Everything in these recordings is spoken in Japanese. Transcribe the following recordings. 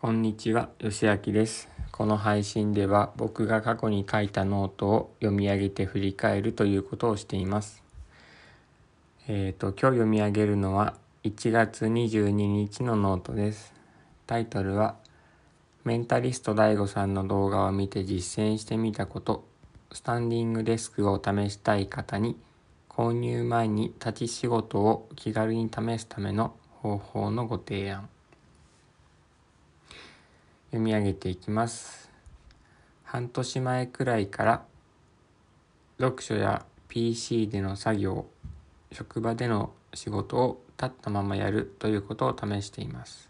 こんにちは、よしあきです。この配信では僕が過去に書いたノートを読み上げて振り返るということをしています。えっ、と、今日読み上げるのは1月22日のノートです。タイトルは、メンタリスト DAIGO さんの動画を見て実践してみたこと、スタンディングデスクを試したい方に、購入前に立ち仕事を気軽に試すための方法のご提案。読み上げていきます。半年前くらいから読書や PC での作業、職場での仕事を立ったままやるということを試しています。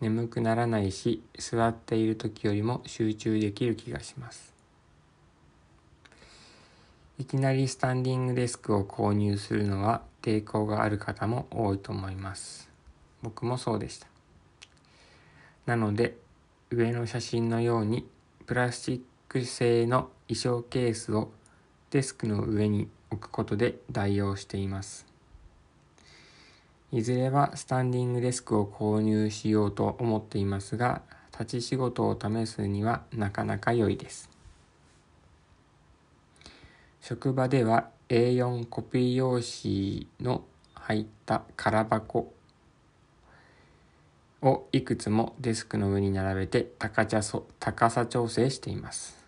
眠くならないし、座っている時よりも集中できる気がします。いきなりスタンディングデスクを購入するのは抵抗がある方も多いと思います。僕もそうでした。なので、上の写真のようにプラスチック製の衣装ケースをデスクの上に置くことで代用しています。いずれはスタンディングデスクを購入しようと思っていますが、立ち仕事を試すにはなかなか良いです。職場では A4 コピー用紙の入った空箱をいくつもデスクの上に並べて高さ調整しています。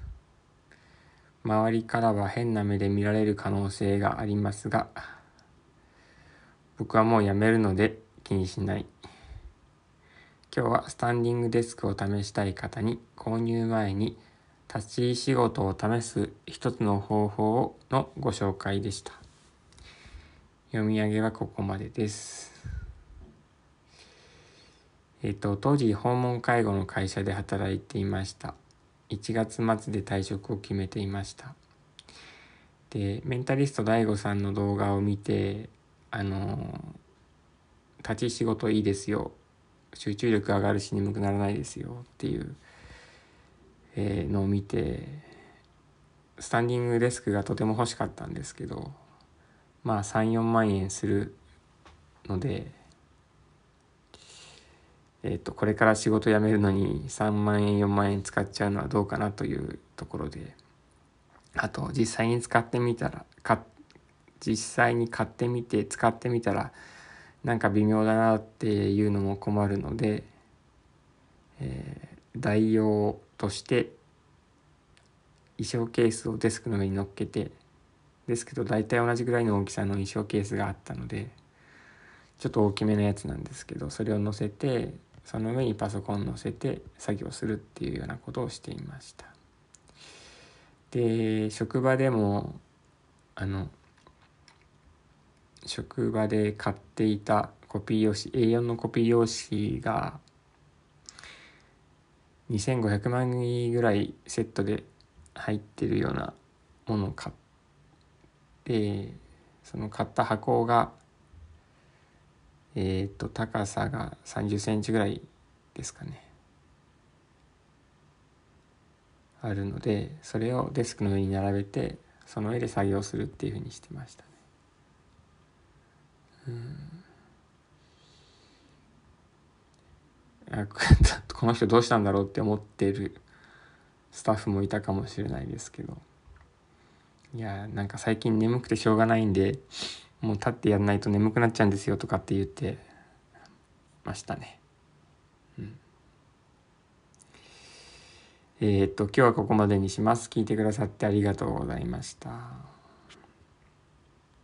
周りからは変な目で見られる可能性がありますが、僕はもうやめるので気にしない。今日はスタンディングデスクを試したい方に購入前に立ち仕事を試す一つの方法のご紹介でした。読み上げはここまでです。えっと、当時訪問介護の会社で働いていました。1月末で退職を決めていました。で、メンタリスト DAIGO さんの動画を見て、あの、立ち仕事いいですよ。集中力上がるし眠くならないですよっていう、えーのを見て、スタンディングデスクがとても欲しかったんですけど、まあ3、4万円するので、えー、とこれから仕事辞めるのに3万円4万円使っちゃうのはどうかなというところで。あと実際に使ってみたらか実際に買ってみて使ってみたらなんか微妙だなっていうのも困るので、えー代用として衣装ケースをデスクの上に乗っけてですけど大体同じぐらいの大きさの衣装ケースがあったのでちょっと大きめのやつなんですけどそれを乗せてその上にパソコン乗せて作業するっていうようなことをしていました。で職場でもあの職場で買っていたコピー用紙 A4 のコピー用紙が2500万円ぐらいセットで入ってるようなものを買ってその買った箱がえっ、と高さが30センチぐらいですかね。あるのでそれをデスクの上に並べてその上で作業するっていうふうにしてましたね。うん。この人どうしたんだろうって思ってるスタッフもいたかもしれないですけど。いやなんか最近眠くてしょうがないんでもう立ってやんないと眠くなっちゃうんですよとかって言ってましたね。うん、えーっと今日はここまでにします。聞いてくださってありがとうございました。